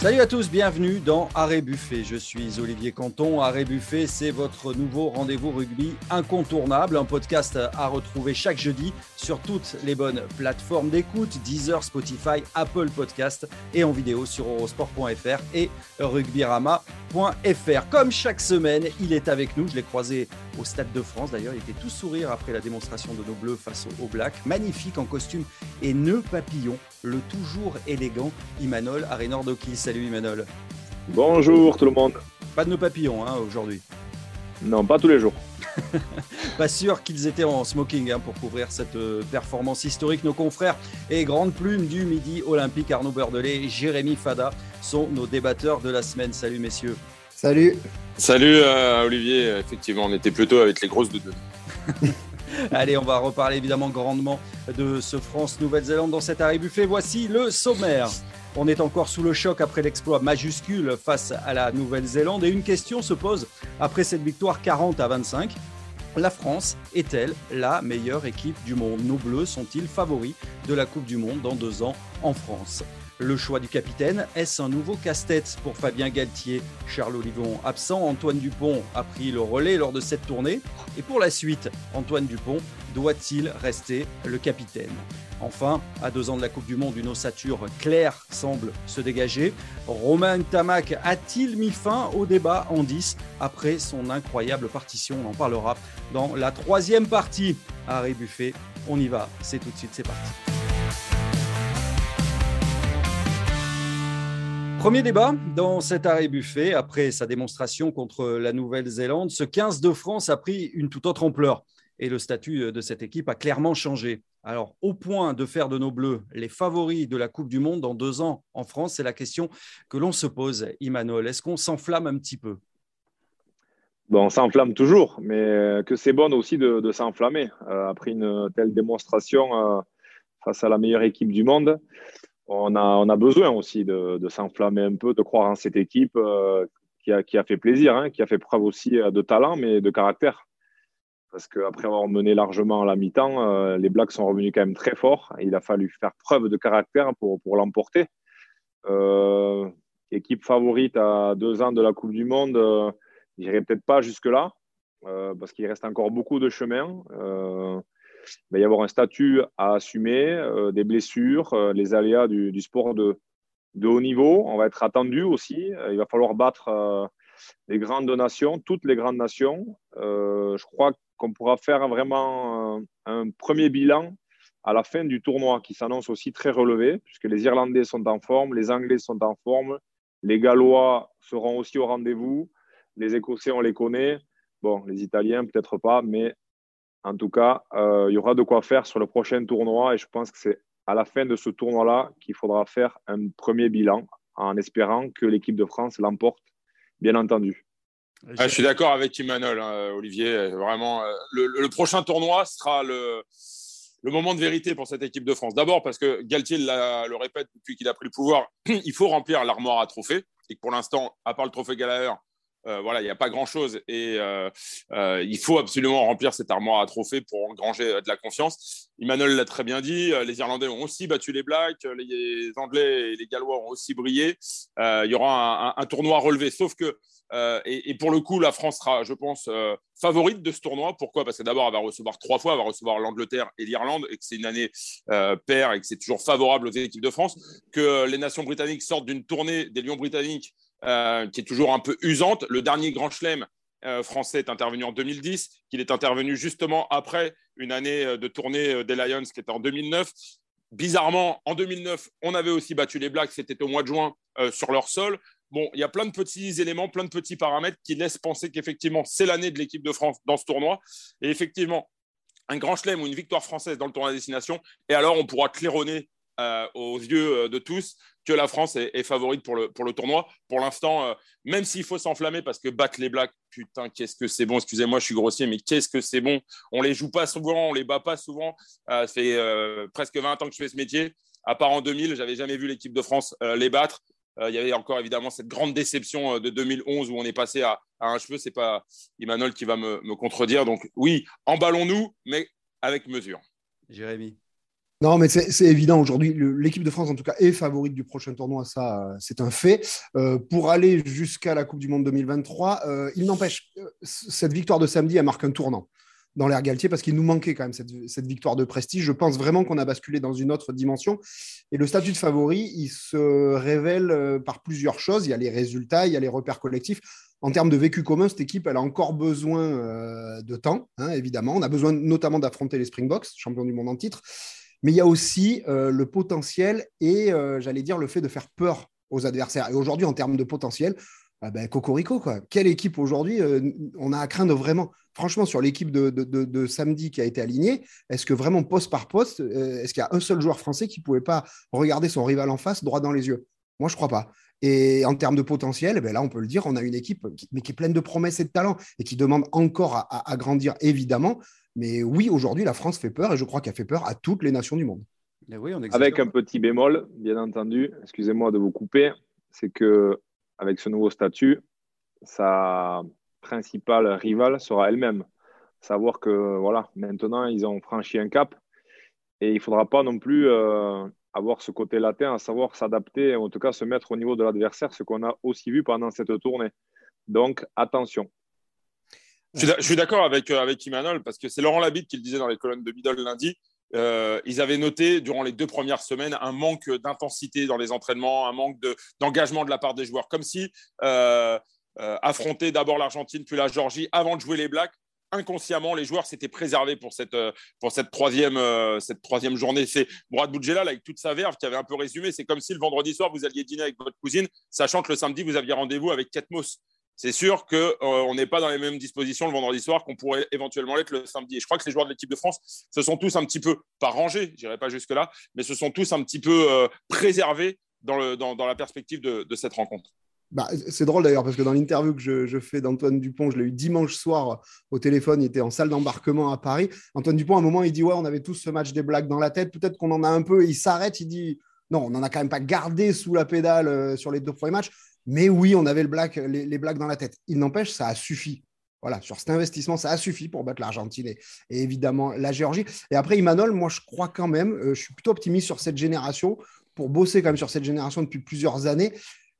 Salut à tous, bienvenue dans Arrêt Buffet. Je suis Olivier Canton. Arrêt Buffet, c'est votre nouveau rendez-vous rugby incontournable, un podcast à retrouver chaque jeudi sur toutes les bonnes plateformes d'écoute, Deezer, Spotify, Apple Podcast et en vidéo sur eurosport.fr et rugbyrama.fr. Comme chaque semaine, il est avec nous. Je l'ai croisé au Stade de France. D'ailleurs, il était tout sourire après la démonstration de nos bleus face aux Blacks. Magnifique en costume et nœud papillon, le toujours élégant Imanol Arénordokis. Salut Imanol. Bonjour tout le monde. Pas de nos papillons hein, aujourd'hui. Non, pas tous les jours. pas sûr qu'ils étaient en smoking hein, pour couvrir cette euh, performance historique. Nos confrères et grandes plumes du Midi Olympique, Arnaud Beurdelet et Jérémy Fada, sont nos débatteurs de la semaine. Salut messieurs. Salut. Salut euh, Olivier. Effectivement, on était plutôt avec les grosses de deux. Allez, on va reparler évidemment grandement de ce France-Nouvelle-Zélande dans cet arrêt buffet. Voici le sommaire. On est encore sous le choc après l'exploit majuscule face à la Nouvelle-Zélande et une question se pose après cette victoire 40 à 25. La France est-elle la meilleure équipe du monde? Nos Bleus sont-ils favoris de la Coupe du Monde dans deux ans en France? Le choix du capitaine, est-ce un nouveau casse-tête pour Fabien Galtier? Charles Olivon absent, Antoine Dupont a pris le relais lors de cette tournée. Et pour la suite, Antoine Dupont doit-il rester le capitaine? Enfin, à deux ans de la Coupe du Monde, une ossature claire semble se dégager. Romain Tamac a-t-il mis fin au débat en 10 après son incroyable partition? On en parlera dans la troisième partie. Harry Buffet, on y va, c'est tout de suite, c'est parti. Premier débat dans cet arrêt buffet. Après sa démonstration contre la Nouvelle-Zélande, ce 15 de France a pris une toute autre ampleur et le statut de cette équipe a clairement changé. Alors, au point de faire de nos Bleus les favoris de la Coupe du Monde dans deux ans en France, c'est la question que l'on se pose, Imanol. Est-ce qu'on s'enflamme un petit peu? Bon, On s'enflamme toujours, mais que c'est bon aussi de, s'enflammer. Euh, après une telle démonstration euh, face à la meilleure équipe du monde, on a, besoin aussi de, s'enflammer un peu, de croire en cette équipe euh, qui, a, fait plaisir, hein, qui a fait preuve aussi euh, de talent, mais de caractère. Parce qu'après avoir mené largement à la mi-temps, euh, les Blacks sont revenus quand même très forts. il a fallu faire preuve de caractère pour, pour l'emporter. équipe favorite à deux ans de la Coupe du Monde, je n'irai peut-être pas jusque-là, parce qu'il reste encore beaucoup de chemin. Il va y avoir un statut à assumer, euh, des blessures, euh, les aléas du, sport de, haut niveau. On va être attendu aussi. Euh, il va falloir battre les grandes nations, toutes les grandes nations. je crois qu'on pourra faire vraiment un, premier bilan à la fin du tournoi qui s'annonce aussi très relevé, puisque les Irlandais sont en forme, les Anglais sont en forme, les Gallois seront aussi au rendez-vous, les Écossais, on les connaît. Bon, les Italiens, peut-être pas, mais en tout cas, euh, il y aura de quoi faire sur le prochain tournoi et je pense que c'est à la fin de ce tournoi-là qu'il faudra faire un premier bilan en espérant que l'équipe de France l'emporte, bien entendu. Ah, je suis d'accord avec Emmanuel, hein, Olivier. Vraiment, euh, le, prochain tournoi sera le, le, moment de vérité pour cette équipe de France. D'abord parce que Galtier le répète depuis qu'il a pris le pouvoir, il faut remplir l'armoire à trophées et que pour l'instant, à part le trophée Gallagher, euh, voilà, il n'y a pas grand-chose et euh, euh, il faut absolument remplir cette armoire à trophées pour engranger de la confiance. Emmanuel l'a très bien dit, les Irlandais ont aussi battu les Blacks, les Anglais et les Gallois ont aussi brillé. il y aura un, tournoi relevé, sauf que, et, pour le coup, la France sera, je pense, favorite de ce tournoi. Pourquoi? Parce que d'abord, elle va recevoir trois fois, elle va recevoir l'Angleterre et l'Irlande, et que c'est une année paire et que c'est toujours favorable aux équipes de France, que les nations britanniques sortent d'une tournée des Lions britanniques qui est toujours un peu usante. Le dernier grand chelem euh, français est intervenu en 2010, qu'il est intervenu justement après une année euh, de tournée des Lions qui était en 2009. Bizarrement, en 2009, on avait aussi battu les Blacks, c'était au mois de juin sur leur sol. Bon, il y a plein de petits éléments, plein de petits paramètres qui laissent penser qu'effectivement, c'est l'année de l'équipe de France dans ce tournoi. Et effectivement, un grand chelem ou une victoire française dans le tournoi à destination, et alors on pourra claironner aux yeux de tous que la France est, favorite pour le, pour le tournoi. Pour l'instant, euh, même s'il faut s'enflammer parce que battre les Blacks, putain, qu'est-ce que c'est bon. Excusez-moi, je suis grossier, mais qu'est-ce que c'est bon. On les joue pas souvent, on les bat pas souvent. Euh, ça fait euh, presque 20 ans que je fais ce métier. À part en 2000, j'avais jamais vu l'équipe de France les battre. Il y avait encore évidemment cette grande déception de 2011 où on est passé à, un cheveu. C'est pas Emmanuel qui va me, me contredire. Donc oui, emballons-nous, mais avec mesure. Jérémy. Non, mais c'est évident aujourd'hui. L'équipe de France, en tout cas, est favorite du prochain tournoi. Ça, c'est un fait. Euh, pour aller jusqu'à la Coupe du Monde 2023, euh, il n'empêche, euh, cette victoire de samedi, elle marque un tournant dans l'ère Galtier parce qu'il nous manquait quand même cette, cette, victoire de prestige. Je pense vraiment qu'on a basculé dans une autre dimension. Et le statut de favori, il se révèle par plusieurs choses. Il y a les résultats, il y a les repères collectifs. En termes de vécu commun, cette équipe, elle a encore besoin de temps, hein, évidemment. On a besoin notamment d'affronter les Springboks, champions du monde en titre. Mais il y a aussi euh, le potentiel et, euh, j'allais dire, le fait de faire peur aux adversaires. Et aujourd'hui, en termes de potentiel, ah ben, Cocorico, quoi. Quelle équipe aujourd'hui euh, on a à craindre vraiment? Franchement, sur l'équipe de, samedi qui a été alignée, est-ce que vraiment poste par poste, est-ce qu'il y a un seul joueur français qui ne pouvait pas regarder son rival en face droit dans les yeux? Moi, je ne crois pas. Et en termes de potentiel, ben là, on peut le dire, on a une équipe qui, mais qui est pleine de promesses et de talents et qui demande encore à grandir, évidemment. Mais oui, aujourd'hui, la France fait peur et je crois qu'elle fait peur à toutes les nations du monde. avec un petit bémol, bien entendu, excusez-moi de vous couper, c'est que avec ce nouveau statut, sa principale rivale sera elle-même. Savoir que voilà, maintenant ils ont franchi un cap et il ne faudra pas non plus euh, avoir ce côté latin, à savoir s'adapter, en tout cas se mettre au niveau de l'adversaire, ce qu'on a aussi vu pendant cette tournée. Donc attention. Je suis d'accord avec, euh, avec Imanol parce que c'est Laurent Labitte qui le disait dans les colonnes de Middle lundi. Euh, ils avaient noté durant les deux premières semaines un manque d'intensité dans les entraînements, un manque d'engagement de, la part des joueurs, comme si euh, affronter d'abord l'Argentine puis la Géorgie avant de jouer les Blacks, inconsciemment, les joueurs s'étaient préservés pour cette troisième journée. C'est Brad Boudjela, avec toute sa verve, qui avait un peu résumé. C'est comme si le vendredi soir, vous alliez dîner avec votre cousine, sachant que le samedi, vous aviez rendez-vous avec Ketmos c'est sûr qu'on euh, n'est pas dans les mêmes dispositions le vendredi soir qu'on pourrait éventuellement l'être le samedi. Et je crois que les joueurs de l'équipe de France se sont tous un petit peu, pas rangés, je n'irai pas jusque-là, mais se sont tous un petit peu euh, préservés dans, la perspective de, cette rencontre. Bah, c'est drôle d'ailleurs parce que dans l'interview que je, fais d'Antoine Dupont, je l'ai eu dimanche soir au téléphone, il était en salle d'embarquement à Paris. Antoine Dupont, à un moment, il dit Ouais, on avait tous ce match des blagues dans la tête, peut-être qu'on en a un peu. Il s'arrête, il dit Non, on n'en a quand même pas gardé sous la pédale euh, sur les deux premiers matchs. Mais oui, on avait le black, les, blagues dans la tête. Il n'empêche, ça a suffi. Voilà, sur cet investissement, ça a suffi pour battre l'Argentine et, évidemment la Géorgie. Et après, Imanol, moi, je crois quand même, euh, je suis plutôt optimiste sur cette génération. Pour bosser quand même sur cette génération depuis plusieurs années,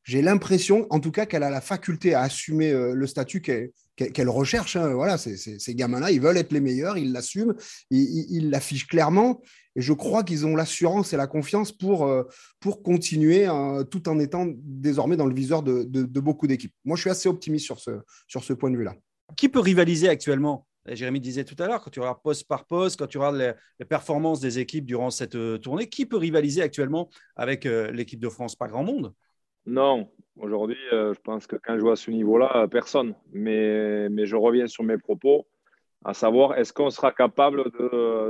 j'ai l'impression, en tout cas, qu'elle a la faculté à assumer euh, le statut qu'elle recherche. Hein. Voilà, ces gamins-là, ils veulent être les meilleurs, ils l'assument, ils l'affichent clairement. Et je crois qu'ils ont l'assurance et la confiance pour, euh, pour continuer euh, tout en étant désormais dans le viseur de, beaucoup d'équipes. Moi, je suis assez optimiste sur ce, sur ce point de vue-là. Qui peut rivaliser actuellement? Jérémy disait tout à l'heure, quand tu regardes poste par poste, quand tu regardes les, performances des équipes durant cette euh, tournée, qui peut rivaliser actuellement avec l'équipe de France? Pas grand monde. Non, aujourd'hui, je pense que quand je à ce niveau-là, personne. Mais, mais je reviens sur mes propos à savoir est-ce qu'on sera capable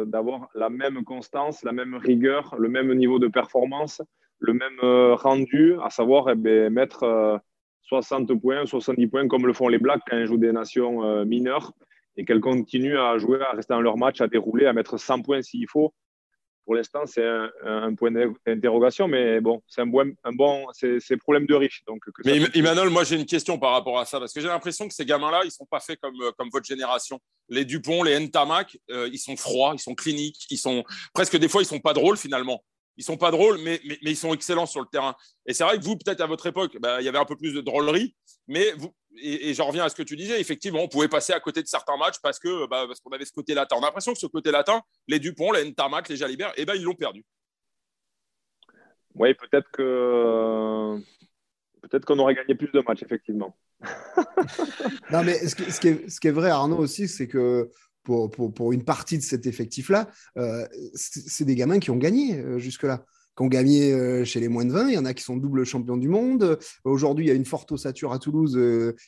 d'avoir la même constance, la même rigueur, le même niveau de performance, le même euh, rendu, à savoir eh mettre 60 euh, points, 70 points comme le font les Blacks quand ils jouent des nations euh, mineures et qu'elles continuent à jouer, à rester dans leur match, à dérouler, à mettre 100 points s'il faut pour l'instant, c'est un, point d'interrogation, mais bon, c'est un bon, un bon c'est problème de riche. Donc, mais Emmanuel, moi j'ai une question par rapport à ça, parce que j'ai l'impression que ces gamins-là, ils ne sont pas faits comme, euh, comme votre génération. Les Dupont, les Ntamak, euh, ils sont froids, ils sont cliniques, ils sont presque des fois, ils sont pas drôles finalement. Ils sont pas drôles, mais, mais, ils sont excellents sur le terrain. Et c'est vrai que vous, peut-être à votre époque, bah, il y avait un peu plus de drôlerie, mais vous, et, j'en reviens à ce que tu disais, effectivement, on pouvait passer à côté de certains matchs parce que bah, parce qu'on avait ce côté latin. On a l'impression que ce côté latin, les Dupont, les Ntamak, les Jalibert, eh ben, ils l'ont perdu. Oui, peut-être que peut-être qu'on aurait gagné plus de matchs, effectivement. non, mais ce qui, est, ce, qui est, vrai, Arnaud, aussi, c'est que pour, une partie de cet effectif-là, euh, c'est des gamins qui ont gagné euh, jusque-là qui ont gagné euh, chez les moins de 20. Il y en a qui sont double champions du monde. Aujourd'hui, il y a une forte ossature à Toulouse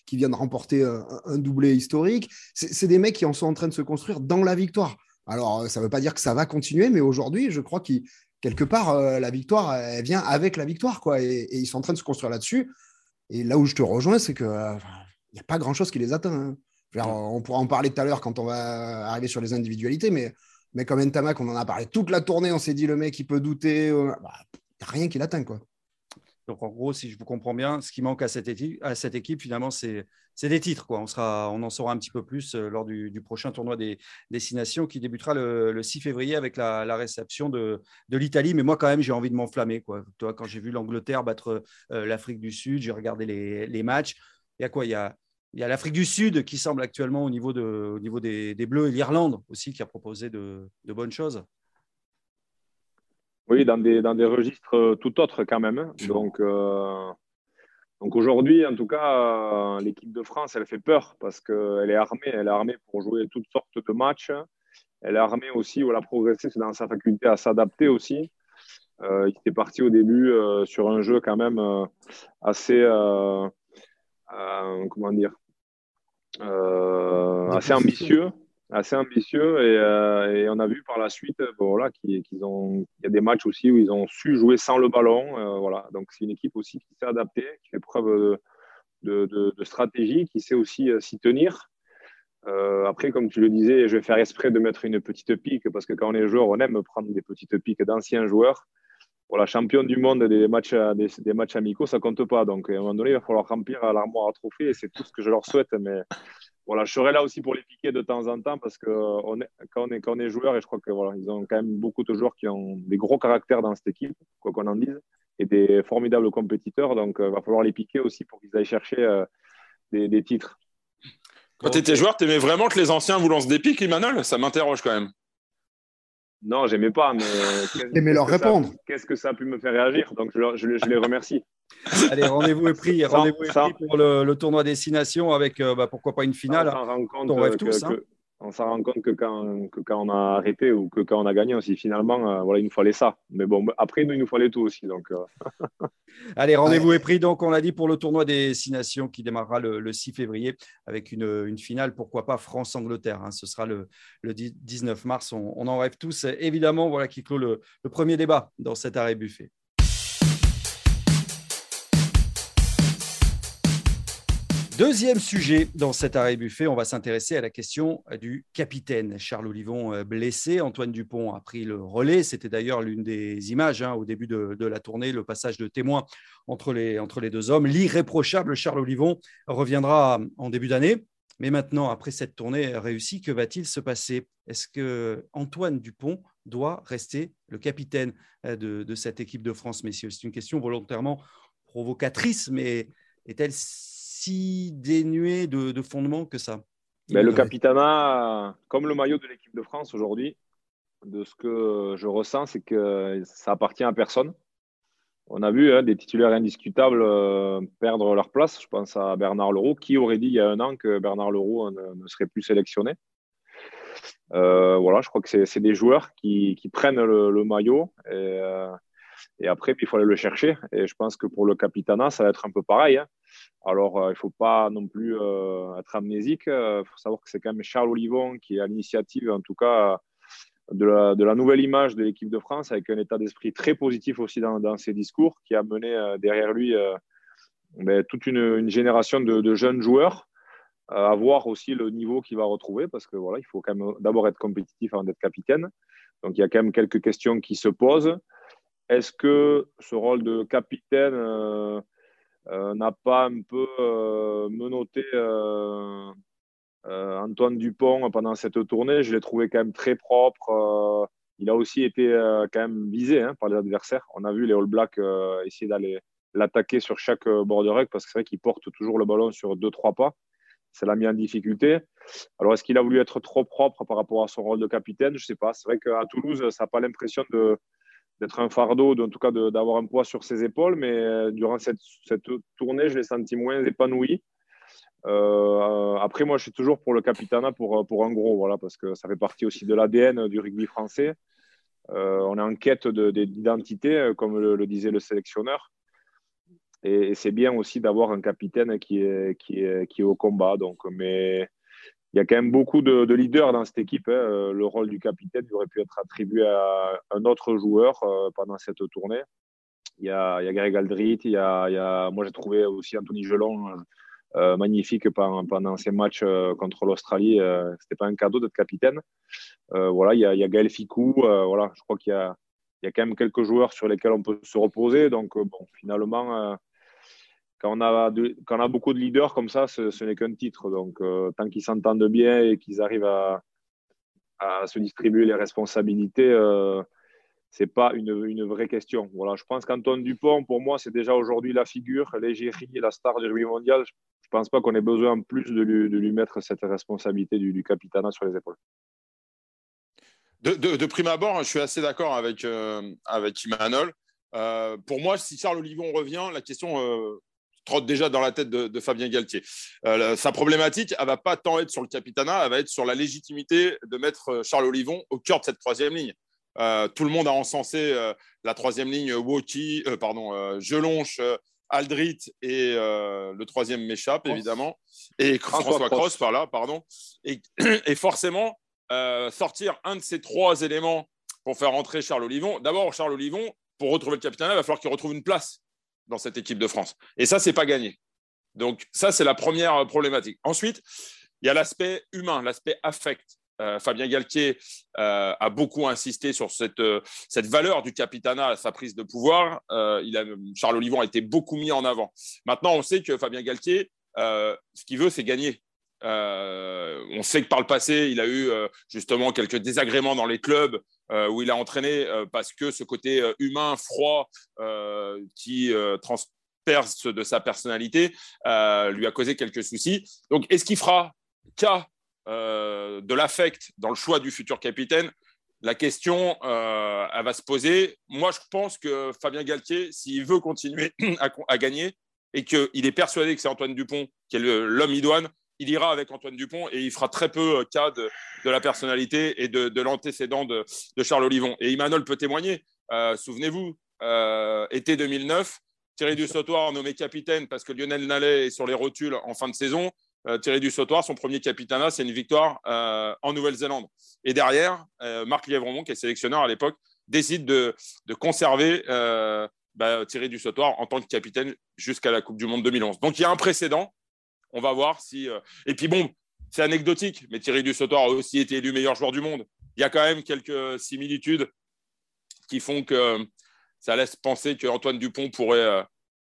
qui vient de remporter un, doublé historique. C'est des mecs qui en sont en train de se construire dans la victoire. Alors, ça ne veut pas dire que ça va continuer, mais aujourd'hui, je crois que quelque part, la victoire, elle vient avec la victoire. Quoi, et, ils sont en train de se construire là-dessus. Et là où je te rejoins, c'est qu'il n'y a pas grand-chose qui les atteint. Hein. On pourra en parler tout à l'heure quand on va arriver sur les individualités, mais mais comme Ntamak, on en a parlé toute la tournée, on s'est dit le mec, il peut douter. Il euh, n'y bah, a rien qui l'atteint, quoi. Donc en gros, si je vous comprends bien, ce qui manque à cette équipe, à cette équipe finalement, c'est des titres. Quoi. On, sera, on en saura un petit peu plus euh, lors du, prochain tournoi des destinations qui débutera le, 6 février avec la, réception de, de l'Italie. Mais moi, quand même, j'ai envie de m'enflammer. Toi, quand j'ai vu l'Angleterre battre euh, l'Afrique du Sud, j'ai regardé les, les matchs. Il y a quoi? Il y a il y a l'Afrique du Sud qui semble actuellement au niveau, de, au niveau des, Bleus et l'Irlande aussi qui a proposé de, bonnes choses. Oui, dans des, dans des registres euh, tout autres quand même. Hein. Donc, euh, donc aujourd'hui, en tout cas, euh, l'équipe de France, elle fait peur parce qu'elle est armée. Elle est armée pour jouer toutes sortes de matchs. Elle est armée aussi, voilà, progresser, c'est dans sa faculté à s'adapter aussi. il était parti au début sur un jeu quand même assez, comment dire, assez ambitieux, assez ambitieux euh, et, on a vu par la suite, voilà, qu'ils ont, il y a des matchs aussi où ils ont su jouer sans le ballon, euh, voilà. Donc c'est une équipe aussi qui s'est adaptée, qui fait preuve de, de, stratégie, qui sait aussi s'y tenir. après, comme tu le disais, je vais faire esprit de mettre une petite pique parce que quand on est joueur, on aime prendre des petites piques d'anciens joueurs pour la championne du monde des matchs, des, matchs amicaux, ça compte pas. Donc, à un moment donné, il va falloir remplir l'armoire à trophées et c'est tout ce que je leur souhaite. Mais voilà, je serai là aussi pour les piquer de temps en temps parce que on est, quand, on est, quand on est joueur, et je crois que voilà, ils ont quand même beaucoup de joueurs qui ont des gros caractères dans cette équipe, quoi qu'on en dise, et des formidables compétiteurs. Donc, il euh, va falloir les piquer aussi pour qu'ils aillent chercher euh, des, des, titres. Quand tu étais joueur, tu aimais vraiment que les anciens vous lancent des piques, Emmanuel Ça m'interroge quand même. Non, j'aimais pas, mais. mais leur répondre. Qu'est-ce que ça a pu me faire réagir? Donc, je, je, les remercie. Allez, rendez-vous est pris. Rendez-vous est pris pour le, le, tournoi destination avec, euh, bah, pourquoi pas une finale. On s'en rend compte, rêve tous, hein on s'en rend compte que quand, quand, on a arrêté ou que quand on a gagné aussi, finalement, euh, voilà, il nous fallait ça. Mais bon, après, nous, il nous fallait tout aussi. Donc, euh. Allez, rendez-vous est pris. Donc, on l'a dit pour le tournoi des Six Nations qui démarrera le, 6 février avec une, une, finale, pourquoi pas France-Angleterre. Hein. Ce sera le, le, 19 mars. On, on, en rêve tous. Évidemment, voilà qui clôt le, le premier débat dans cet arrêt buffet. Deuxième sujet dans cet arrêt buffet, on va s'intéresser à la question du capitaine. Charles Olivon euh, blessé, Antoine Dupont a pris le relais. C'était d'ailleurs l'une des images hein, au début de, la tournée, le passage de témoin entre les, entre les deux hommes. L'irréprochable Charles Olivon reviendra en début d'année. Mais maintenant, après cette tournée réussie, que va-t-il se passer? Est-ce que Antoine Dupont doit rester le capitaine euh, de, de cette équipe de France, messieurs? C'est une question volontairement provocatrice, mais est-elle si dénué de, fondement que ça. Mais le capitanat, comme le maillot de l'équipe de France aujourd'hui, de ce que je ressens, c'est que ça appartient à personne. On a vu hein, des titulaires indiscutables euh, perdre leur place. Je pense à Bernard Leroux. Qui aurait dit il y a un an que Bernard Leroux ne, serait plus sélectionné? Euh, Voilà, je crois que c'est des joueurs qui, prennent le, maillot et, euh, et, après, il faut aller le chercher. Et je pense que pour le capitanat, ça va être un peu pareil. Hein. Alors, euh, il ne faut pas non plus euh, être amnésique. Il euh, faut savoir que c'est quand même Charles Olivon qui est à l'initiative, en tout cas, de la, nouvelle image de l'équipe de France, avec un état d'esprit très positif aussi dans, ses discours, qui a mené derrière lui ben, toute une, génération de, jeunes joueurs à voir aussi le niveau qu'il va retrouver, parce que voilà, il faut quand même d'abord être compétitif avant d'être capitaine. Donc, il y a quand même quelques questions qui se posent. Est-ce que ce rôle de capitaine euh, n'a pas un peu euh, menotté euh, Antoine Dupont pendant cette tournée? Je l'ai trouvé quand même très propre. il a aussi été quand même visé hein, par les adversaires. On a vu les All Blacks essayer d'aller l'attaquer sur chaque bord de règle parce que c'est vrai qu'il porte toujours le ballon sur deux, trois pas. Ça l'a mis en difficulté. Alors, est-ce qu'il a voulu être trop propre par rapport à son rôle de capitaine? Je ne sais pas. C'est vrai qu'à Toulouse, ça n'a pas l'impression de, d'être un fardeau, en tout cas d'avoir un poids sur ses épaules. Mais euh, durant cette, cette tournée, je l'ai senti moins épanoui. Euh, après, moi, je suis toujours pour le capitanat pour, pour un gros, voilà, parce que ça fait partie aussi de l'ADN du rugby français. Euh, on est en quête d'identité, comme le, disait le sélectionneur. Et, c'est bien aussi d'avoir un capitaine qui est, qui, est, qui est au combat. Donc, mais il y a quand même beaucoup de, leaders dans cette équipe. Hein. Euh, le rôle du capitaine aurait pu être attribué à un autre joueur euh, pendant cette tournée. Il y a, il y a Greg Aldrit, il y a, il y a moi j'ai trouvé aussi Anthony Gelon euh, magnifique pendant, pendant ces matchs contre l'Australie. C'était pas un cadeau d'être capitaine. voilà, il y, a, il y a Gaël Ficou. voilà, je crois qu'il y a, il y a quand même quelques joueurs sur lesquels on peut se reposer. Donc, bon, finalement, quand, on a quand on a beaucoup de leaders comme ça, ce, n'est qu'un titre. Donc, tant qu'ils s'entendent bien et qu'ils arrivent à, se distribuer les responsabilités, c'est pas une, une, vraie question. Voilà, je pense qu'Antoine Dupont, pour moi, c'est déjà aujourd'hui la figure, l'égérie, la star du rugby mondial. Je ne pense pas qu'on ait besoin en plus de lui, de lui mettre cette responsabilité du, du, sur les épaules. De, prime abord, je suis assez d'accord avec, euh, avec Imanol. Euh, pour moi, si Charles Olivon revient, la question euh, trotte déjà dans la tête de, Fabien Galtier. sa problématique, elle ne va pas tant être sur le capitanat, elle va être sur la légitimité de mettre Charles Olivon au cœur de cette troisième ligne. Euh, tout le monde a encensé euh, la troisième ligne Woki, euh, pardon, Gelonche, Aldrit et le troisième m'échappe évidemment et François, Cross par là, pardon. Et, forcément sortir un de ces trois éléments pour faire entrer Charles Olivon. D'abord, Charles Olivon, pour retrouver le capitaine, il va falloir qu'il retrouve une place dans cette équipe de France. Et ça, c'est pas gagné. Donc ça, c'est la première problématique. Ensuite, il y a l'aspect humain, l'aspect affect. Euh, Fabien Galtier euh, a beaucoup insisté sur cette, euh, cette valeur du capitanat à sa prise de pouvoir. Charles Olivon a été beaucoup mis en avant. Maintenant, on sait que Fabien Galtier, ce qu'il veut, c'est gagner. On sait que par le passé, il a eu justement quelques désagréments dans les clubs où il a entraîné parce que ce côté humain, froid, qui transperce de sa personnalité, lui a causé quelques soucis. Donc, est-ce qu'il fera cas euh, de l'affect dans le choix du futur capitaine, la question, euh, elle va se poser. Moi, je pense que Fabien Galtier, s'il veut continuer à, gagner et qu'il est persuadé que c'est Antoine Dupont qui est l'homme idoine, il ira avec Antoine Dupont et il fera très peu euh, cas de, la personnalité et de, l'antécédent de, Charles Olivon. Et Imanol peut témoigner. Souvenez-vous, été 2009, Thierry Dussautoir nommé capitaine parce que Lionel Nallet est sur les rotules en fin de saison. Euh, Thierry Dussautoir, son premier capitanat, c'est une victoire euh, en Nouvelle-Zélande. Et derrière, euh, Marc Lièvremont, qui est sélectionneur à l'époque, décide de, conserver bah, Thierry Dussautoir en tant que capitaine jusqu'à la Coupe du Monde 2011. Donc il y a un précédent. On va voir si. Et puis bon, c'est anecdotique, mais Thierry Dussautoir a aussi été élu meilleur joueur du monde. Il y a quand même quelques similitudes qui font que ça laisse penser que Antoine Dupont pourrait,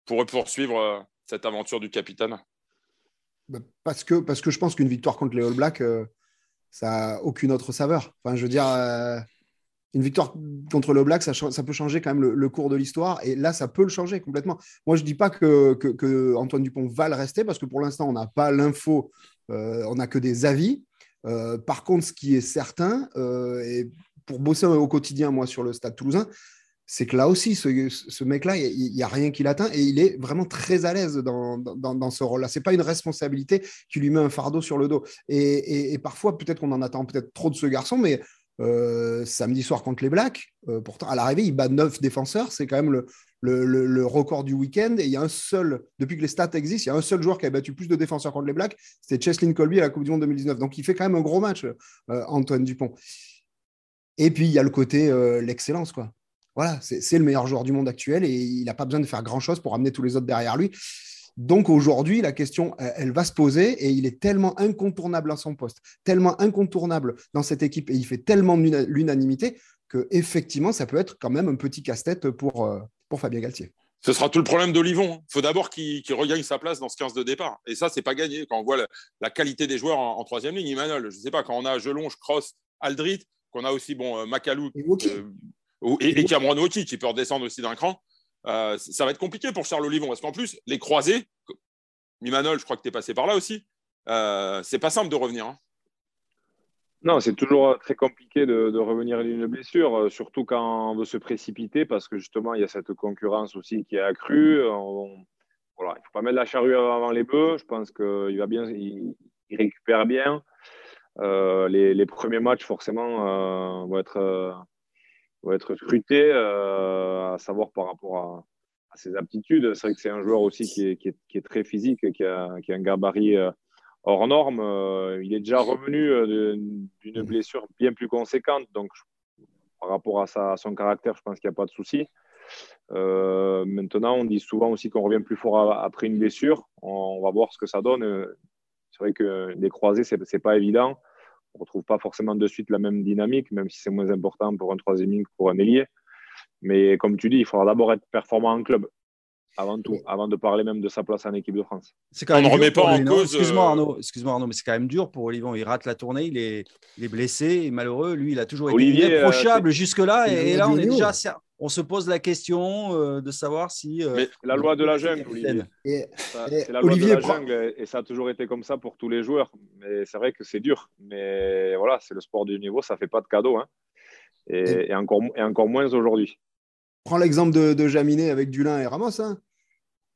pourrait poursuivre cette aventure du capitaine. Bah, parce, que, parce que je pense qu'une victoire contre les All Blacks, euh, ça n'a aucune autre saveur. Enfin, je veux dire, euh, une victoire contre les All Blacks, ça, peut changer quand même le, cours de l'histoire. Et là, ça peut le changer complètement. Moi, je ne dis pas que, Antoine Dupont va le rester, parce que pour l'instant, on n'a pas l'info, euh, on n'a que des avis. par contre, ce qui est certain, et pour bosser au quotidien, moi, sur le stade toulousain, c'est que là aussi, ce, mec-là, il n'y a rien qui l'atteint et il est vraiment très à l'aise dans, ce rôle-là. Ce n'est pas une responsabilité qui lui met un fardeau sur le dos. Et, parfois, peut-être qu'on en attend peut-être trop de ce garçon, mais euh, samedi soir contre les Blacks, euh, pourtant, à l'arrivée, il bat neuf défenseurs. C'est quand même le, record du week-end. Et il y a un seul, depuis que les stats existent, il y a un seul joueur qui a battu plus de défenseurs contre les Blacks, c'était Cheslin Colby à la Coupe du Monde 2019. Donc, il fait quand même un gros match, euh, Antoine Dupont. Et puis, il y a le côté l'excellence, quoi voilà, c'est le meilleur joueur du monde actuel et il n'a pas besoin de faire grand-chose pour amener tous les autres derrière lui. Donc aujourd'hui, la question, elle va se poser et il est tellement incontournable à son poste, tellement incontournable dans cette équipe et il fait tellement l'unanimité que effectivement, ça peut être quand même un petit casse-tête pour, euh, pour Fabien Galtier. Ce sera tout le problème d'Olivon. Il faut d'abord qu'il regagne sa place dans ce 15 de départ. Et ça, c'est pas gagné. Quand on voit la, qualité des joueurs en, troisième ligne, Emmanuel, je ne sais pas, quand on a Gelonge, Cross, Aldrit, qu'on a aussi bon, euh, Macalou, et, Cameron Wauki qui peut redescendre aussi d'un cran. Euh, ça va être compliqué pour Charles Olivon parce qu'en plus, les croisés, Mimanol, je crois que tu es passé par là aussi, euh, c'est pas simple de revenir. Hein. Non, c'est toujours très compliqué de, revenir d'une blessure, euh, surtout quand on veut se précipiter parce que justement, il y a cette concurrence aussi qui est accrue. voilà, il ne faut pas mettre la charrue avant les bœufs. Je pense qu'il va bien, il, récupère bien. les, premiers matchs, forcément, vont être va être scruté, euh, à savoir par rapport à, ses aptitudes. C'est vrai que c'est un joueur aussi qui est, qui est, qui est très physique, qui a, qui a un gabarit euh, hors norme. Euh, il est déjà revenu d'une blessure bien plus conséquente. Donc, par rapport à, sa, son caractère, je pense qu'il n'y a pas de souci. maintenant, on dit souvent aussi qu'on revient plus fort après une blessure. On, va voir ce que ça donne. C'est vrai que les croisés, ce n'est pas évident on ne retrouve pas forcément de suite la même dynamique, même si c'est moins important pour un troisième ligne que pour un ailier. Mais comme tu dis, il faudra d'abord être performant en club avant tout, avant de parler même de sa place en équipe de France. Quand On ne remet pas en cause. Excuse-moi euh, Arnaud, excuse Arnaud, mais c'est quand même dur pour Olivon. Il rate la tournée, il est, il est blessé, et malheureux. Lui, il a toujours été irréprochable jusque-là. Et, là, on est déjà, on se pose la question euh, de savoir si. Euh, mais la loi de la jungle, Olivier. C'est la loi de la jungle, et ça a toujours été comme ça pour tous les joueurs. Mais c'est vrai que c'est dur. Mais voilà, c'est le sport du niveau, ça fait pas de cadeau, hein. et, encore, et encore moins aujourd'hui. Prends l'exemple de, de Jaminet avec Dulin et Ramos. Hein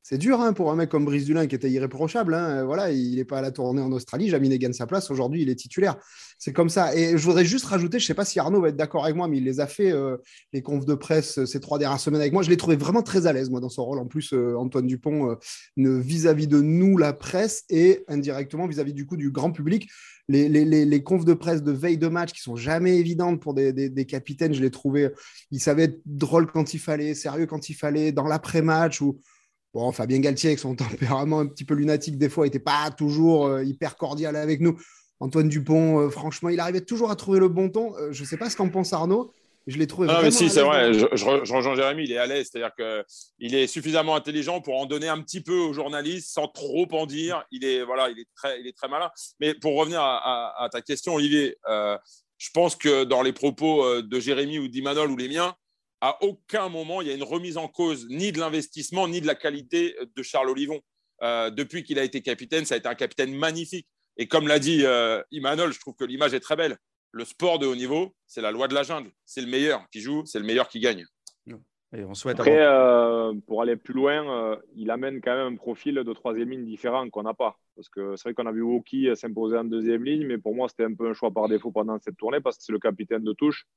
c'est dur hein, pour un mec comme Brice Dulin qui était irréprochable. Hein. Voilà, il n'est pas à la tournée en Australie. Jaminet gagne sa place. Aujourd'hui, il est titulaire. C'est comme ça. Et je voudrais juste rajouter, je ne sais pas si Arnaud va être d'accord avec moi, mais il les a fait, euh, les confs de presse, euh, ces trois dernières semaines avec moi. Je l'ai trouvé vraiment très à l'aise, moi, dans son rôle. En plus, euh, Antoine Dupont, vis-à-vis de nous, la presse, et indirectement vis-à-vis du coup du grand public. Les, confs de presse de veille de match qui sont jamais évidentes pour des, des capitaines, je l'ai trouvé. Il savait être drôle quand il fallait, sérieux quand il fallait, dans l'après-match ou Bon, Fabien Galtier, avec son tempérament un petit peu lunatique, des fois, n'était pas toujours euh, hyper cordial avec nous. Antoine Dupont, euh, franchement, il arrivait toujours à trouver le bon ton. Euh, je ne sais pas ce qu'en pense Arnaud. Je l'ai trouvé. Non, mais si, c'est vrai. Je, rejoins Jérémy, il est à l'aise. C'est-à-dire qu'il est suffisamment intelligent pour en donner un petit peu aux journalistes sans trop en dire. Il est, voilà, il est, très, il est très malin. Mais pour revenir à, ta question, Olivier, je pense que dans les propos de Jérémy ou d'Imanol ou les miens, à aucun moment il y a une remise en cause ni de l'investissement ni de la qualité de Charles Olivon. Euh, depuis qu'il a été capitaine, ça a été un capitaine magnifique. Et comme l'a dit euh, Imanol, je trouve que l'image est très belle. Le sport de haut niveau, c'est la loi de la jungle. C'est le meilleur qui joue, c'est le meilleur qui gagne. Et on souhaite Après, euh, pour aller plus loin, il amène quand même un profil de troisième ligne différent qu'on n'a pas. Parce que c'est vrai qu'on a vu Woki s'imposer en deuxième ligne, mais pour moi, c'était un peu un choix par défaut pendant cette tournée parce que c'est le capitaine de touche.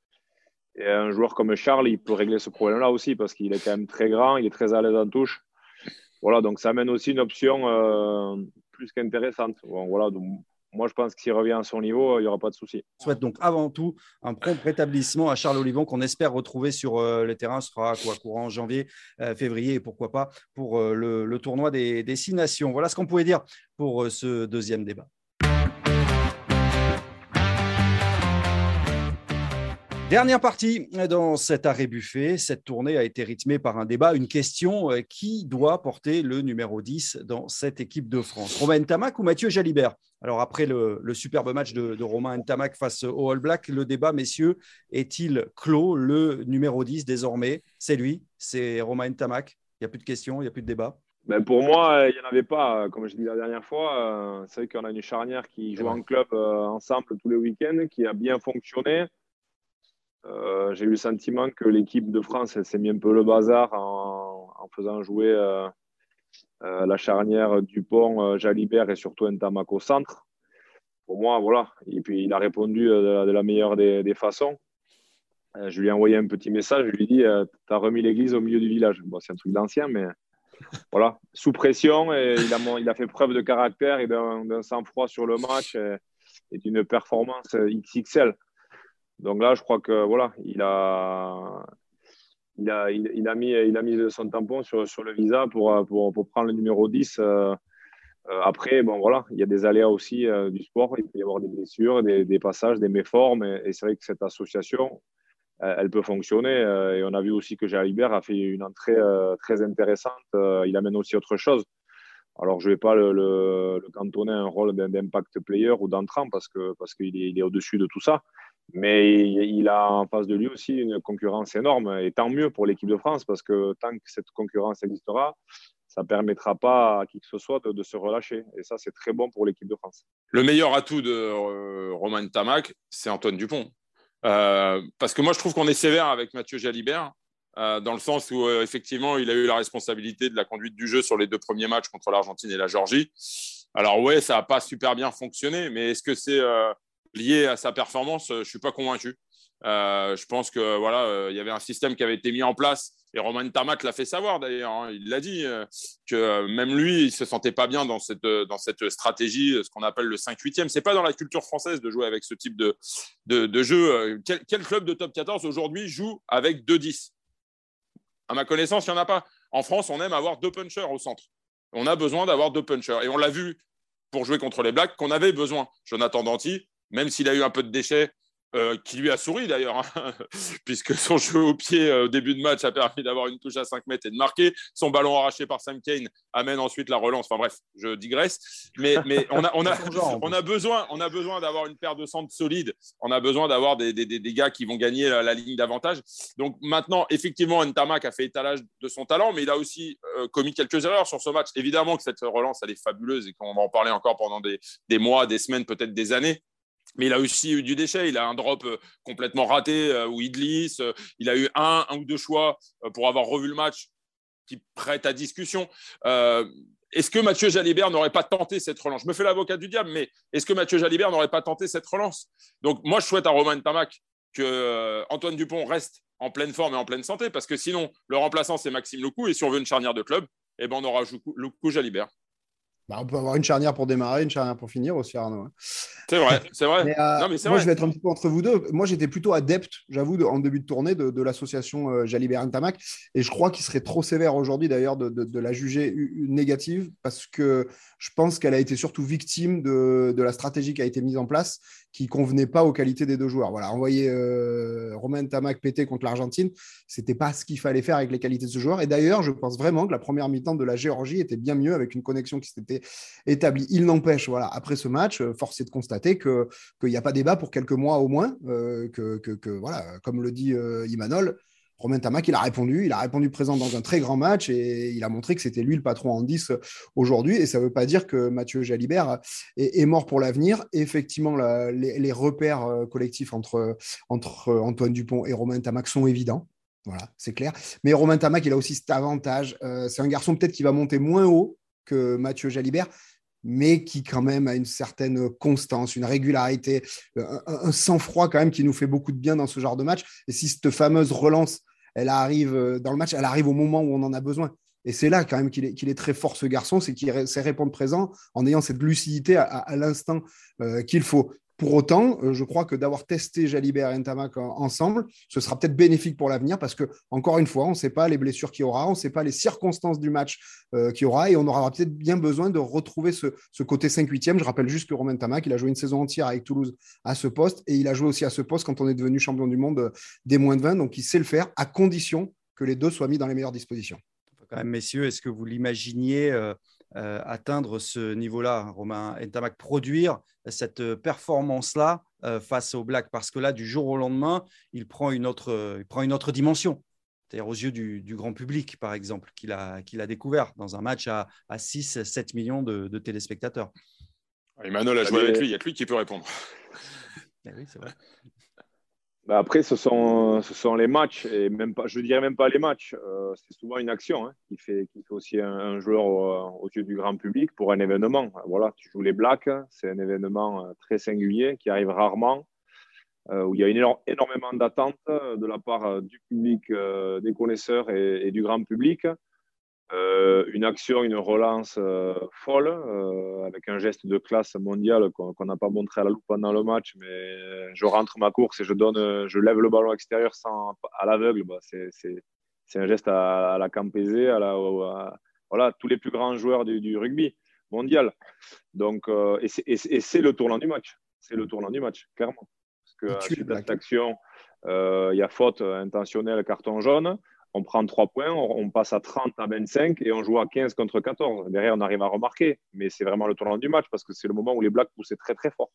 Et un joueur comme Charles, il peut régler ce problème-là aussi parce qu'il est quand même très grand, il est très à l'aise en touche. Voilà, donc ça amène aussi une option euh, plus qu'intéressante. voilà, moi, je pense que s'il revient à son niveau, il n'y aura pas de souci. Je souhaite donc avant tout un prompt rétablissement à Charles Olivon qu'on espère retrouver sur euh, le terrain. Ce sera quoi, courant janvier, euh, février et pourquoi pas pour le, tournoi des, des, six nations. Voilà ce qu'on pouvait dire pour ce deuxième débat. Dernière partie dans cet arrêt buffet. Cette tournée a été rythmée par un débat, une question euh, qui doit porter le numéro 10 dans cette équipe de France Romain Tamac ou Mathieu Jalibert? Alors, après le, superbe match de, Romain Tamac face au All Black, le débat, messieurs, est-il clos? Le numéro 10 désormais, c'est lui, c'est Romain Tamac. Il n'y a plus de questions, il n'y a plus de débat. Ben pour moi, il n'y en avait pas. Comme je dis la dernière fois, euh, c'est vrai qu'on a une charnière qui joue en club euh, ensemble tous les week-ends, qui a bien fonctionné. Euh, j'ai eu le sentiment que l'équipe de France s'est mis un peu le bazar en, faisant jouer euh, euh, la charnière Dupont, Jalibert et surtout Ntamak au centre. Pour moi, voilà. Et puis il a répondu de la, meilleure des, façons. je lui ai envoyé un petit message. Je lui ai dit Tu as remis l'église au milieu du village. Bon, c'est un truc d'ancien, mais voilà. Sous pression, et il, a, il a fait preuve de caractère et d'un sang-froid sur le match et, et d'une performance XXL. Donc là, je crois que voilà, il a, il a, il, a, mis, il a mis son tampon sur, sur le visa pour, pour, pour prendre le numéro 10. Euh, euh, après, bon, voilà, il y a des aléas aussi euh, du sport. Il peut y avoir des blessures, des, passages, des méformes. Et, c'est vrai que cette association, elle peut fonctionner. et on a vu aussi que Jalibert a fait une entrée très intéressante. il amène aussi autre chose. Alors, je ne vais pas le, le, le, cantonner un rôle d'impact player ou d'entrant parce qu'il parce est, il est au-dessus de tout ça. Mais il a en face de lui aussi une concurrence énorme. Et tant mieux pour l'équipe de France, parce que tant que cette concurrence existera, ça ne permettra pas à qui que ce soit de, se relâcher. Et ça, c'est très bon pour l'équipe de France. Le meilleur atout de euh, Romain Tamac, c'est Antoine Dupont. Euh, parce que moi, je trouve qu'on est sévère avec Mathieu Jalibert, euh, dans le sens où, effectivement, il a eu la responsabilité de la conduite du jeu sur les deux premiers matchs contre l'Argentine et la Géorgie. Alors, ouais, ça n'a pas super bien fonctionné, mais est-ce que c'est lié à sa performance, euh, je suis pas convaincu. Euh, je pense que voilà, euh, il y avait un système qui avait été mis en place et Romain Tamat l'a fait savoir d'ailleurs. Hein. il l'a dit que même lui, il se sentait pas bien dans cette dans cette stratégie, ce qu'on appelle le 5-8e. C'est pas dans la culture française de jouer avec ce type de de, jeu. Quel, club de top 14 aujourd'hui joue avec 2-10 À ma connaissance, il y en a pas. En France, on aime avoir deux punchers au centre. On a besoin d'avoir deux punchers et on l'a vu pour jouer contre les Blacks qu'on avait besoin. Jonathan Danty, même s'il a eu un peu de déchets, euh, qui lui a souri d'ailleurs, hein, puisque son jeu au pied euh, au début de match a permis d'avoir une touche à 5 mètres et de marquer. Son ballon arraché par Sam Kane amène ensuite la relance. Enfin bref, je digresse. Mais, mais on, a, on, a, on a besoin, on a besoin d'avoir une paire de centres solides. On a besoin d'avoir des, des, des, gars qui vont gagner la, ligne d'avantage. Donc maintenant, effectivement, Ntamak a fait étalage de son talent, mais il a aussi euh, commis quelques erreurs sur ce match. Évidemment que cette relance, elle est fabuleuse et qu'on va en parler encore pendant des, des mois, des semaines, peut-être des années mais il a aussi eu du déchet. Il a un drop euh, complètement raté euh, où il glisse. Euh, il a eu un, un ou deux choix pour avoir revu le match qui prête à discussion. est-ce que Mathieu Jalibert n'aurait pas tenté cette relance? Je me fais l'avocat du diable, mais est-ce que Mathieu Jalibert n'aurait pas tenté cette relance? Donc, moi, je souhaite à Romain Tamac que Antoine Dupont reste en pleine forme et en pleine santé, parce que sinon, le remplaçant, c'est Maxime Lecou, et si on veut une charnière de club, eh ben, on aura Lecou Jalibert. Bah, on peut avoir une charnière pour démarrer, une charnière pour finir aussi, Arnaud. Hein. C'est vrai, c'est vrai. Euh, moi, je vais être un petit peu entre vous deux. Moi, j'étais plutôt adepte, j'avoue, en début de tournée de, l'association euh, Jalibert Tamac. Et je crois qu'il serait trop sévère aujourd'hui, d'ailleurs, de, la juger négative, parce que je pense qu'elle a été surtout victime de, la stratégie qui a été mise en place, qui convenait pas aux qualités des deux joueurs. Voilà, envoyer euh, Romain Tamac péter contre l'Argentine, c'était pas ce qu'il fallait faire avec les qualités de ce joueur. Et d'ailleurs, je pense vraiment que la première mi-temps de la Géorgie était bien mieux avec une connexion qui s'était établie. Il n'empêche, voilà, après ce match, euh, force est de constater qu'il n'y a pas débat pour quelques mois au moins, euh, que, voilà, comme le dit euh, Imanol, Romain Tamac, il a répondu, il a répondu présent dans un très grand match et il a montré que c'était lui le patron en 10 aujourd'hui. Et ça ne veut pas dire que Mathieu Jalibert est, mort pour l'avenir. Effectivement, les, repères collectifs entre, entre Antoine Dupont et Romain Tamac sont évidents. Voilà, c'est clair. Mais Romain Tamac, il a aussi cet avantage. c'est un garçon peut-être qui va monter moins haut que Mathieu Jalibert, mais qui quand même a une certaine constance, une régularité, un, sang-froid quand même qui nous fait beaucoup de bien dans ce genre de match. Et si cette fameuse relance, elle arrive euh, dans le match, elle arrive au moment où on en a besoin. Et c'est là quand même qu'il est, très fort ce garçon, c'est qu'il sait répondre présent en ayant cette lucidité à, l'instant euh, qu'il faut. Pour autant, euh, je crois que d'avoir testé Jalibert et Ntamak ensemble, ce sera peut-être bénéfique pour l'avenir parce que, encore une fois, on ne sait pas les blessures qu'il y aura, on ne sait pas les circonstances du match euh, qu'il y aura et on aura peut-être bien besoin de retrouver ce, côté 5-8e. Je rappelle juste que Romain Ntamak, il a joué une saison entière avec Toulouse à ce poste et il a joué aussi à ce poste quand on est devenu champion du monde euh, des moins de 20. Donc, il sait le faire à condition que les deux soient mis dans les meilleures dispositions. Messieurs, est-ce que vous l'imaginiez euh, atteindre ce niveau-là, Romain Ntamak, produire cette performance-là euh, face au Black, parce que là, du jour au lendemain, il prend une autre, il prend une autre dimension. C'est-à-dire aux yeux du, grand public, par exemple, qu'il a, qu'il a découvert dans un match à, à 6-7 millions de, téléspectateurs. Emmanuel a joué avec lui, il y a que lui qui peut répondre. Eh oui, c'est vrai. Bah, après, ce sont, les matchs, et même pas, je ne dirais même pas les matchs, euh, c'est souvent une action hein, qui, fait, aussi un, joueur aux yeux du grand public pour un événement. Voilà, tu joues les Blacks, c'est un événement euh, très singulier qui arrive rarement, euh, où il y a énormément d'attentes de la part du public, des connaisseurs et du grand public. Euh, une action, une relance euh, folle, euh, avec un geste de classe mondiale qu'on n'a pas montré à la loupe pendant le match, mais je rentre ma course et je donne, je lève le ballon extérieur sans, à l'aveugle. Bah, c'est un geste à, la Campese, à, la, voilà, tous les plus grands joueurs du, rugby mondial. Donc, et c'est le tournant du match. C'est le tournant du match, clairement. Parce que à cette action, il y a faute intentionnelle, carton jaune on prend 3 points, on, passe à 30 à 25 et on joue à 15 contre 14. Derrière, on arrive à remarquer, mais c'est vraiment le tournant du match parce que c'est le moment où les Blacks poussaient très très fort.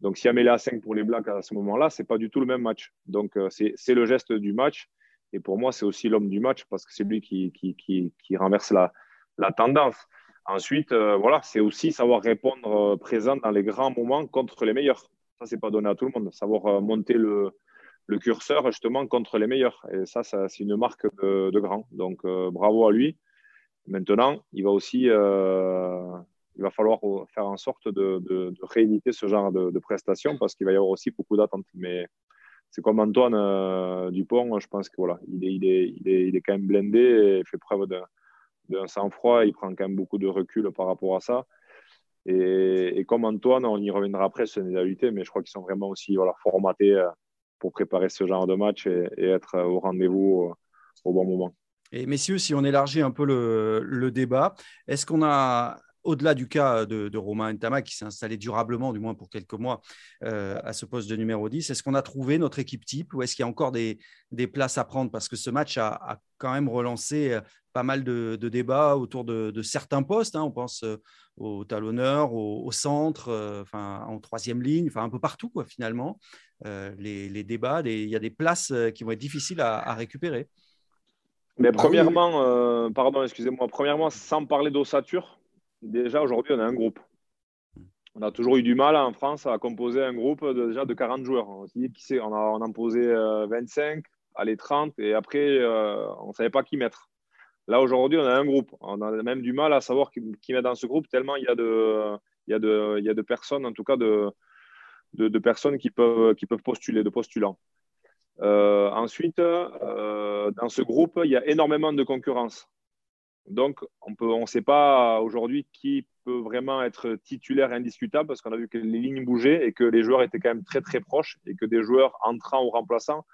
Donc, si mêlé à 5 pour les Blacks à ce moment-là, ce n'est pas du tout le même match. Donc, euh, c'est le geste du match. Et pour moi, c'est aussi l'homme du match parce que c'est lui qui, renverse la, la, tendance. Ensuite, euh, voilà, c'est aussi savoir répondre euh, présent dans les grands moments contre les meilleurs. Ça, c'est pas donné à tout le monde. Savoir monter le, le curseur justement contre les meilleurs. Et ça, ça c'est une marque de, grand. Donc euh, bravo à lui. Maintenant, il va aussi, euh, il va falloir faire en sorte de, rééditer ce genre de, prestations parce qu'il va y avoir aussi beaucoup d'attentes. Mais c'est comme Antoine euh, Dupont, je pense que voilà, il est, il est, il est, il est quand même blindé il fait preuve d'un sang-froid. Il prend quand même beaucoup de recul par rapport à ça. Et, comme Antoine, on y reviendra après les réalités, mais je crois qu'ils sont vraiment aussi voilà, formatés pour préparer ce genre de match et, être au rendez-vous au bon moment. Et messieurs, si on élargit un peu le, débat, est-ce qu'on a au-delà du cas de, Romain Ntama qui s'est installé durablement, du moins pour quelques mois, euh, à ce poste de numéro 10, est-ce qu'on a trouvé notre équipe type ou est-ce qu'il y a encore des, places à prendre? Parce que ce match a, quand même relancé pas mal de, débats autour de, certains postes. Hein. On pense au talonneur, au, centre, en troisième ligne, un peu partout finalement. Les, débats, il y a des places qui vont être difficiles à récupérer. Mais bah premièrement, euh, pardon, excusez-moi, premièrement, sans parler d'ossature, déjà aujourd'hui, on a un groupe. On a toujours eu du mal en France à composer un groupe de, déjà de 40 joueurs. On, qui on, a, on en posé 25, allez 30, et après, euh, on ne savait pas qui mettre. Là, aujourd'hui, on a un groupe. On a même du mal à savoir qui, qui met dans ce groupe, tellement il y a de, il y a de, il y a de personnes, en tout cas de, de, personnes qui peuvent, qui peuvent postuler, de postulants. Euh, ensuite, euh, dans ce groupe, il y a énormément de concurrence. Donc, on ne sait pas aujourd'hui qui peut vraiment être titulaire indiscutable parce qu'on a vu que les lignes bougeaient et que les joueurs étaient quand même très très proches et que des joueurs entrant ou remplaçants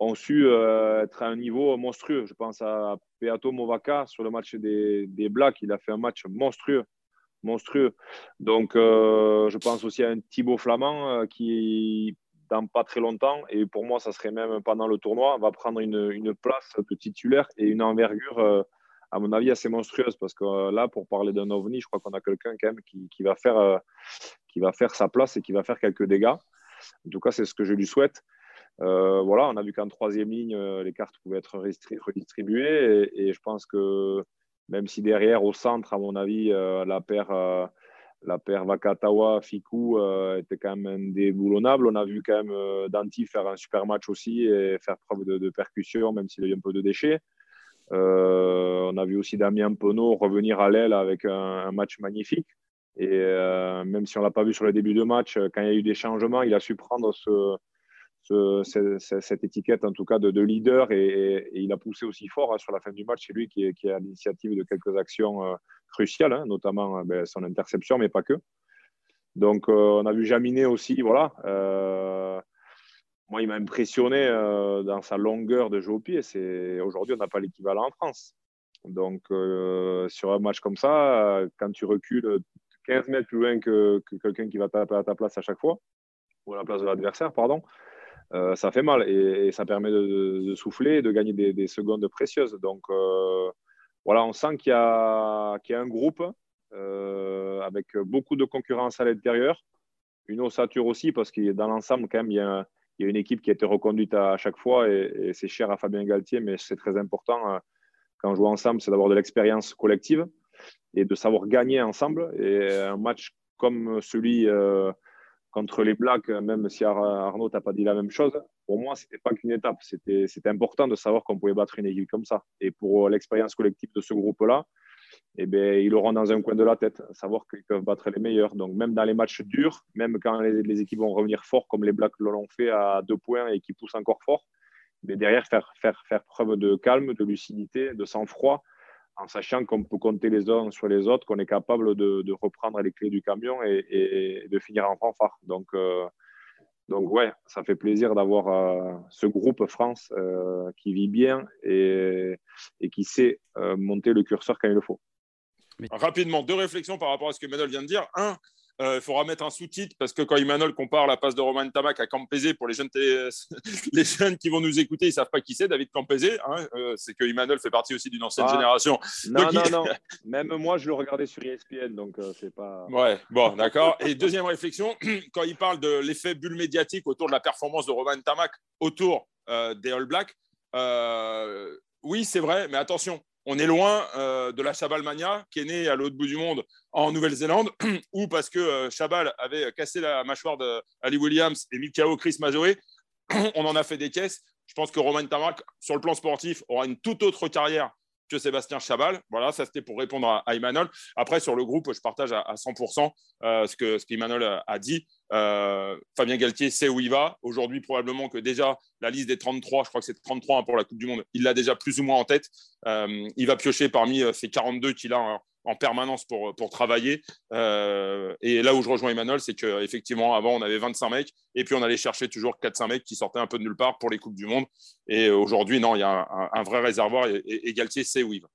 ont su euh, être à un niveau monstrueux. Je pense à Peato Movaca sur le match des, des Blacks. Il a fait un match monstrueux. Monstrueux. Donc, je pense aussi à un Thibaut Flamand qui dans pas très longtemps. Et pour moi, ça serait même pendant le tournoi, va prendre une, place de titulaire et une envergure, euh, à mon avis, assez monstrueuse. Parce que euh, là, pour parler d'un ovni, je crois qu'on a quelqu'un quand même qui, va faire, euh, qui va faire sa place et qui va faire quelques dégâts. En tout cas, c'est ce que je lui souhaite. voilà, on a vu qu'en troisième ligne, les cartes pouvaient être redistribuées. Et, je pense que même si derrière, au centre, à mon avis, la paire la paire Vakatawa, Fiku euh, était quand même indéboulonnable. On a vu quand même euh, Danti faire un super match aussi et faire preuve de, percussion, même s'il a eu un peu de déchets. Euh, on a vu aussi Damien Penaud revenir à l'aile avec un, match magnifique. Et même si on ne l'a pas vu sur le début de match, quand il y a eu des changements, il a su prendre ce, cette étiquette en tout cas de, leader et, il a poussé aussi fort hein, sur la fin du match. C'est lui qui est, à l'initiative de quelques actions euh, cruciales, hein, notamment euh, ben, son interception, mais pas que. Donc euh, on a vu Jaminet aussi, voilà. moi, il m'a impressionné dans sa longueur de jeu au pied. Aujourd'hui, on n'a pas l'équivalent en France. Donc sur un match comme ça, quand tu recules 15 mètres plus loin que, que quelqu'un qui va taper à ta place à chaque fois, ou à la place de l'adversaire, pardon, euh, ça fait mal et, ça permet de, souffler et de gagner des, secondes précieuses. Donc euh, voilà, on sent qu'il y, a un groupe euh, avec beaucoup de concurrence à l'intérieur, une ossature aussi parce que dans l'ensemble, quand même, il y, a, une équipe qui a été reconduite à, chaque fois et, c'est cher à Fabien Galtier, mais c'est très important quand on joue ensemble, c'est d'avoir de l'expérience collective et de savoir gagner ensemble. Et un match comme celui contre les Blacks, même si Arnaud t'a pas dit la même chose, pour moi, c'était pas qu'une étape. C'était important de savoir qu'on pouvait battre une équipe comme ça. Et pour l'expérience collective de ce groupe-là, eh bien, ils l'auront dans un coin de la tête, savoir qu'ils peuvent battre les meilleurs. Donc, même dans les matchs durs, même quand les, équipes vont revenir fort, comme les Blacks l'ont fait à deux points et qui poussent encore fort, mais derrière, faire, faire, faire preuve de calme, de lucidité, de sang-froid en sachant qu'on peut compter les uns sur les autres, qu'on est capable de, reprendre les clés du camion et, de finir en fanfare. Donc, euh, donc ouais, ça fait plaisir d'avoir euh, ce groupe France euh, qui vit bien et, et qui sait monter le curseur quand il le faut. Rapidement, deux réflexions par rapport à ce que Manuel vient de dire. Un, euh, il faudra mettre un sous-titre parce que quand Emmanuel compare la passe de Romain Tamac à Campese, pour les jeunes, les jeunes qui vont nous écouter, ils ne savent pas qui c'est, David Campese. Hein, euh, c'est que Emmanuel fait partie aussi d'une ancienne ah. génération. Non, non, non. Même moi, je le regardais sur ESPN, donc euh, c'est pas. Ouais, bon, d'accord. Et deuxième réflexion, quand il parle de l'effet bulle médiatique autour de la performance de Romain Tamac autour des All Blacks, oui, c'est vrai, mais attention, on est loin euh, de la Chabalmania qui est née à l'autre bout du monde en Nouvelle-Zélande, ou parce que euh, Chabal avait cassé la mâchoire de Ali Williams et Mikao Chris Mazoé. on en a fait des caisses. Je pense que Romain Tamac, sur le plan sportif, aura une toute autre carrière que Sébastien Chabal. Voilà, ça c'était pour répondre à, à. Après, sur le groupe, je partage à, 100% euh, ce que ce qu'Emmanuel a, dit. Euh, Fabien Galtier sait où il va. Aujourd'hui, probablement que déjà la liste des 33, je crois que c'est 33 hein, pour la Coupe du Monde, il l'a déjà plus ou moins en tête. Euh, il va piocher parmi ces 42 qu'il a en permanence pour, travailler. Euh, et là où je rejoins Emmanuel, c'est qu'effectivement, avant, on avait 25 mecs, et puis on allait chercher toujours 4-5 mecs qui sortaient un peu de nulle part pour les Coupes du Monde. Et aujourd'hui, non, il y a un, vrai réservoir, et, Galtier sait où il va.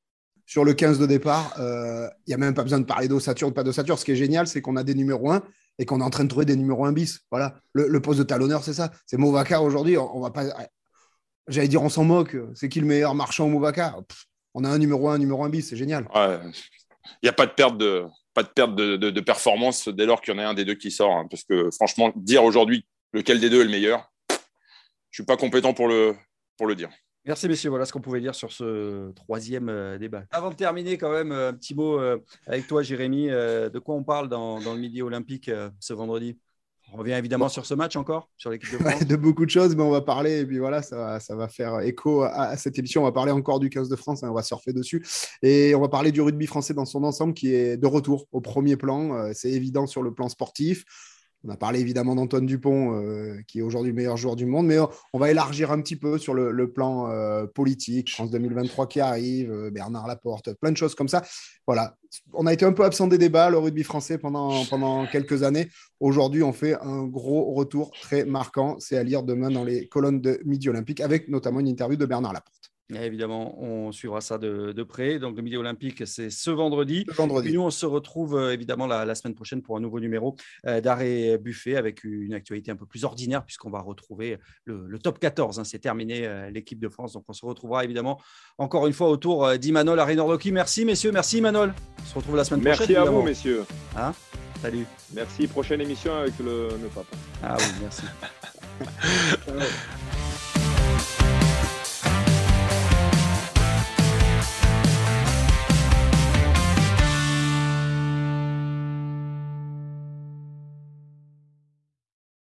sur le 15 de départ, il n'y a même pas besoin de parler d'ossature ou pas d'ossature. Ce qui est génial, c'est qu'on a des numéros 1 et qu'on est en train de trouver des numéros 1 bis. Voilà. Le, poste de talonneur, c'est ça. C'est Movacar aujourd'hui. On, va pas. J'allais dire, on s'en moque. C'est qui le meilleur marchand au Movacar On a un numéro 1, un numéro 1 bis. C'est génial. Il n'y a pas de perte de, pas de perte de, performance dès lors qu'il y en a un des deux qui sort. Hein, parce que franchement, dire aujourd'hui lequel des deux est le meilleur, je ne suis pas compétent pour le dire. Merci messieurs, voilà ce qu'on pouvait dire sur ce troisième euh, débat. Avant de terminer, quand même, un petit mot euh, avec toi, Jérémy. Euh, de quoi on parle dans, le Midi Olympique ce vendredi? On revient évidemment sur ce match encore, sur l'équipe de France. de beaucoup de choses, mais on va parler, et puis voilà, ça va, ça va faire écho à, cette émission. On va parler encore du 15 de France, hein, on va surfer dessus. Et on va parler du rugby français dans son ensemble qui est de retour au premier plan. C'est évident sur le plan sportif. On a parlé évidemment d'Antoine Dupont, euh, qui est aujourd'hui le meilleur joueur du monde, mais on va élargir un petit peu sur le, plan euh, politique. France 2023 qui arrive, euh, Bernard Laporte, plein de choses comme ça. Voilà, on a été un peu absent des débats, le rugby français, pendant, pendant quelques années. Aujourd'hui, on fait un gros retour très marquant. C'est à lire demain dans les colonnes de Midi Olympique, avec notamment une interview de Bernard Laporte. Évidemment, on suivra ça de, près. Donc, le Midi Olympique, c'est ce vendredi. vendredi. Et nous, on se retrouve euh, évidemment la, semaine prochaine pour un nouveau numéro euh, d'arrêt buffet avec une actualité un peu plus ordinaire, puisqu'on va retrouver le, top 14. Hein. c'est terminé euh, l'équipe de France. Donc, on se retrouvera évidemment encore une fois autour d'Imanol Arenordoki. Merci, messieurs. Merci, Imanol. On se retrouve la semaine prochaine. Merci à vous, messieurs. Hein? Salut. Merci. Prochaine émission avec le, le papa. Ah oui, merci.